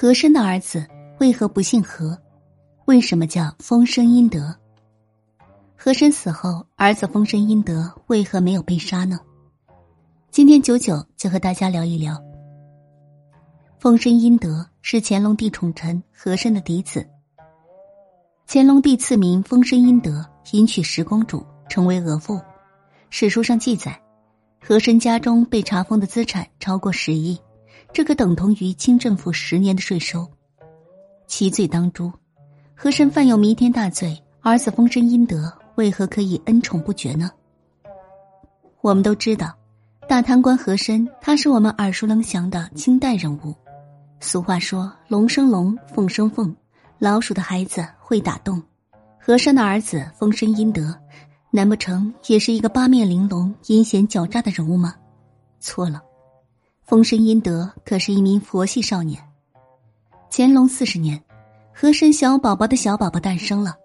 和珅的儿子为何不姓和？为什么叫丰绅殷德？和珅死后，儿子丰绅殷德为何没有被杀呢？今天九九就和大家聊一聊。丰绅殷德是乾隆帝宠臣和珅的嫡子。乾隆帝赐名丰绅殷德，迎娶十公主，成为额驸。史书上记载，和珅家中被查封的资产超过十亿。这可等同于清政府十年的税收。其罪当诛，和珅犯有弥天大罪，儿子丰绅殷德为何可以恩宠不绝呢？我们都知道，大贪官和珅，他是我们耳熟能详的清代人物。俗话说“龙生龙，凤生凤”，老鼠的孩子会打洞。和珅的儿子丰绅殷德，难不成也是一个八面玲珑、阴险狡诈的人物吗？错了。丰绅殷德可是一名佛系少年。乾隆四十年，和珅小宝宝的小宝宝诞生了。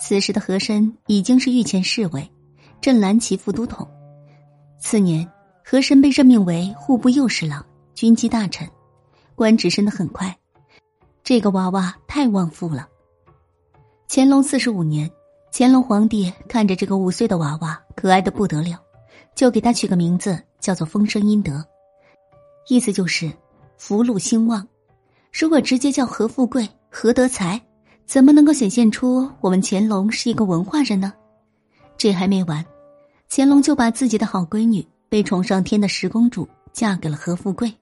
此时的和珅已经是御前侍卫、镇蓝旗副都统。次年，和珅被任命为户部右侍郎、军机大臣，官职升得很快。这个娃娃太旺夫了。乾隆四十五年，乾隆皇帝看着这个五岁的娃娃可爱的不得了，就给他取个名字，叫做丰绅殷德。意思就是福禄兴旺。如果直接叫何富贵、何德才，怎么能够显现出我们乾隆是一个文化人呢？这还没完，乾隆就把自己的好闺女、被宠上天的十公主嫁给了何富贵。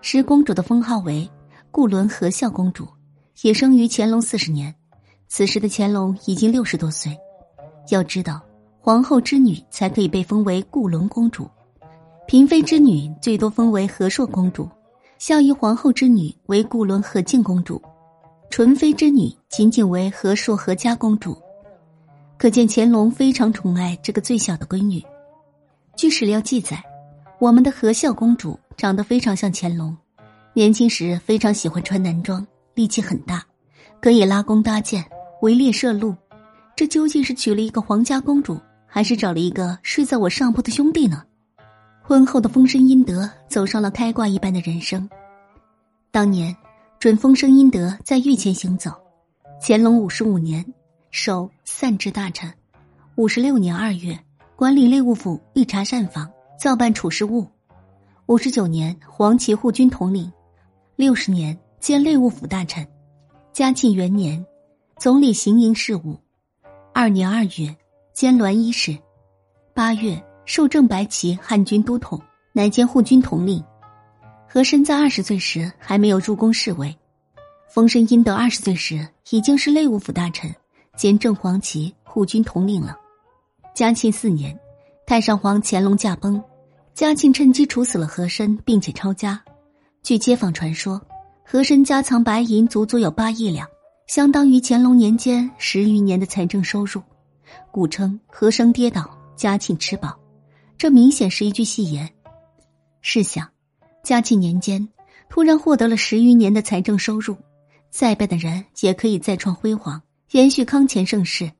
十公主的封号为固伦和孝公主，也生于乾隆四十年。此时的乾隆已经六十多岁。要知道，皇后之女才可以被封为固伦公主。嫔妃之女最多封为和硕公主，孝仪皇后之女为固伦和敬公主，纯妃之女仅仅为和硕和嘉公主。可见乾隆非常宠爱这个最小的闺女。据史料记载，我们的和孝公主长得非常像乾隆，年轻时非常喜欢穿男装，力气很大，可以拉弓搭箭、围猎射鹿。这究竟是娶了一个皇家公主，还是找了一个睡在我上铺的兄弟呢？婚后的丰绅殷德走上了开挂一般的人生。当年，准丰绅殷德在御前行走。乾隆五十五年，授散治大臣；五十六年二月，管理内务府御茶膳房，造办处事务；五十九年，黄旗护军统领；六十年，兼内务府大臣；嘉庆元年，总理行营事务；二年二月，兼銮衣使；八月。授正白旗汉军都统，乃兼护军统领。和珅在二十岁时还没有入宫侍卫，丰绅殷德二十岁时已经是内务府大臣，兼正黄旗护军统领了。嘉庆四年，太上皇乾隆驾崩，嘉庆趁机处死了和珅，并且抄家。据街坊传说，和珅家藏白银足足有八亿两，相当于乾隆年间十余年的财政收入，故称和珅跌倒，嘉庆吃饱。这明显是一句戏言。试想，嘉庆年间突然获得了十余年的财政收入，再败的人也可以再创辉煌，延续康乾盛世。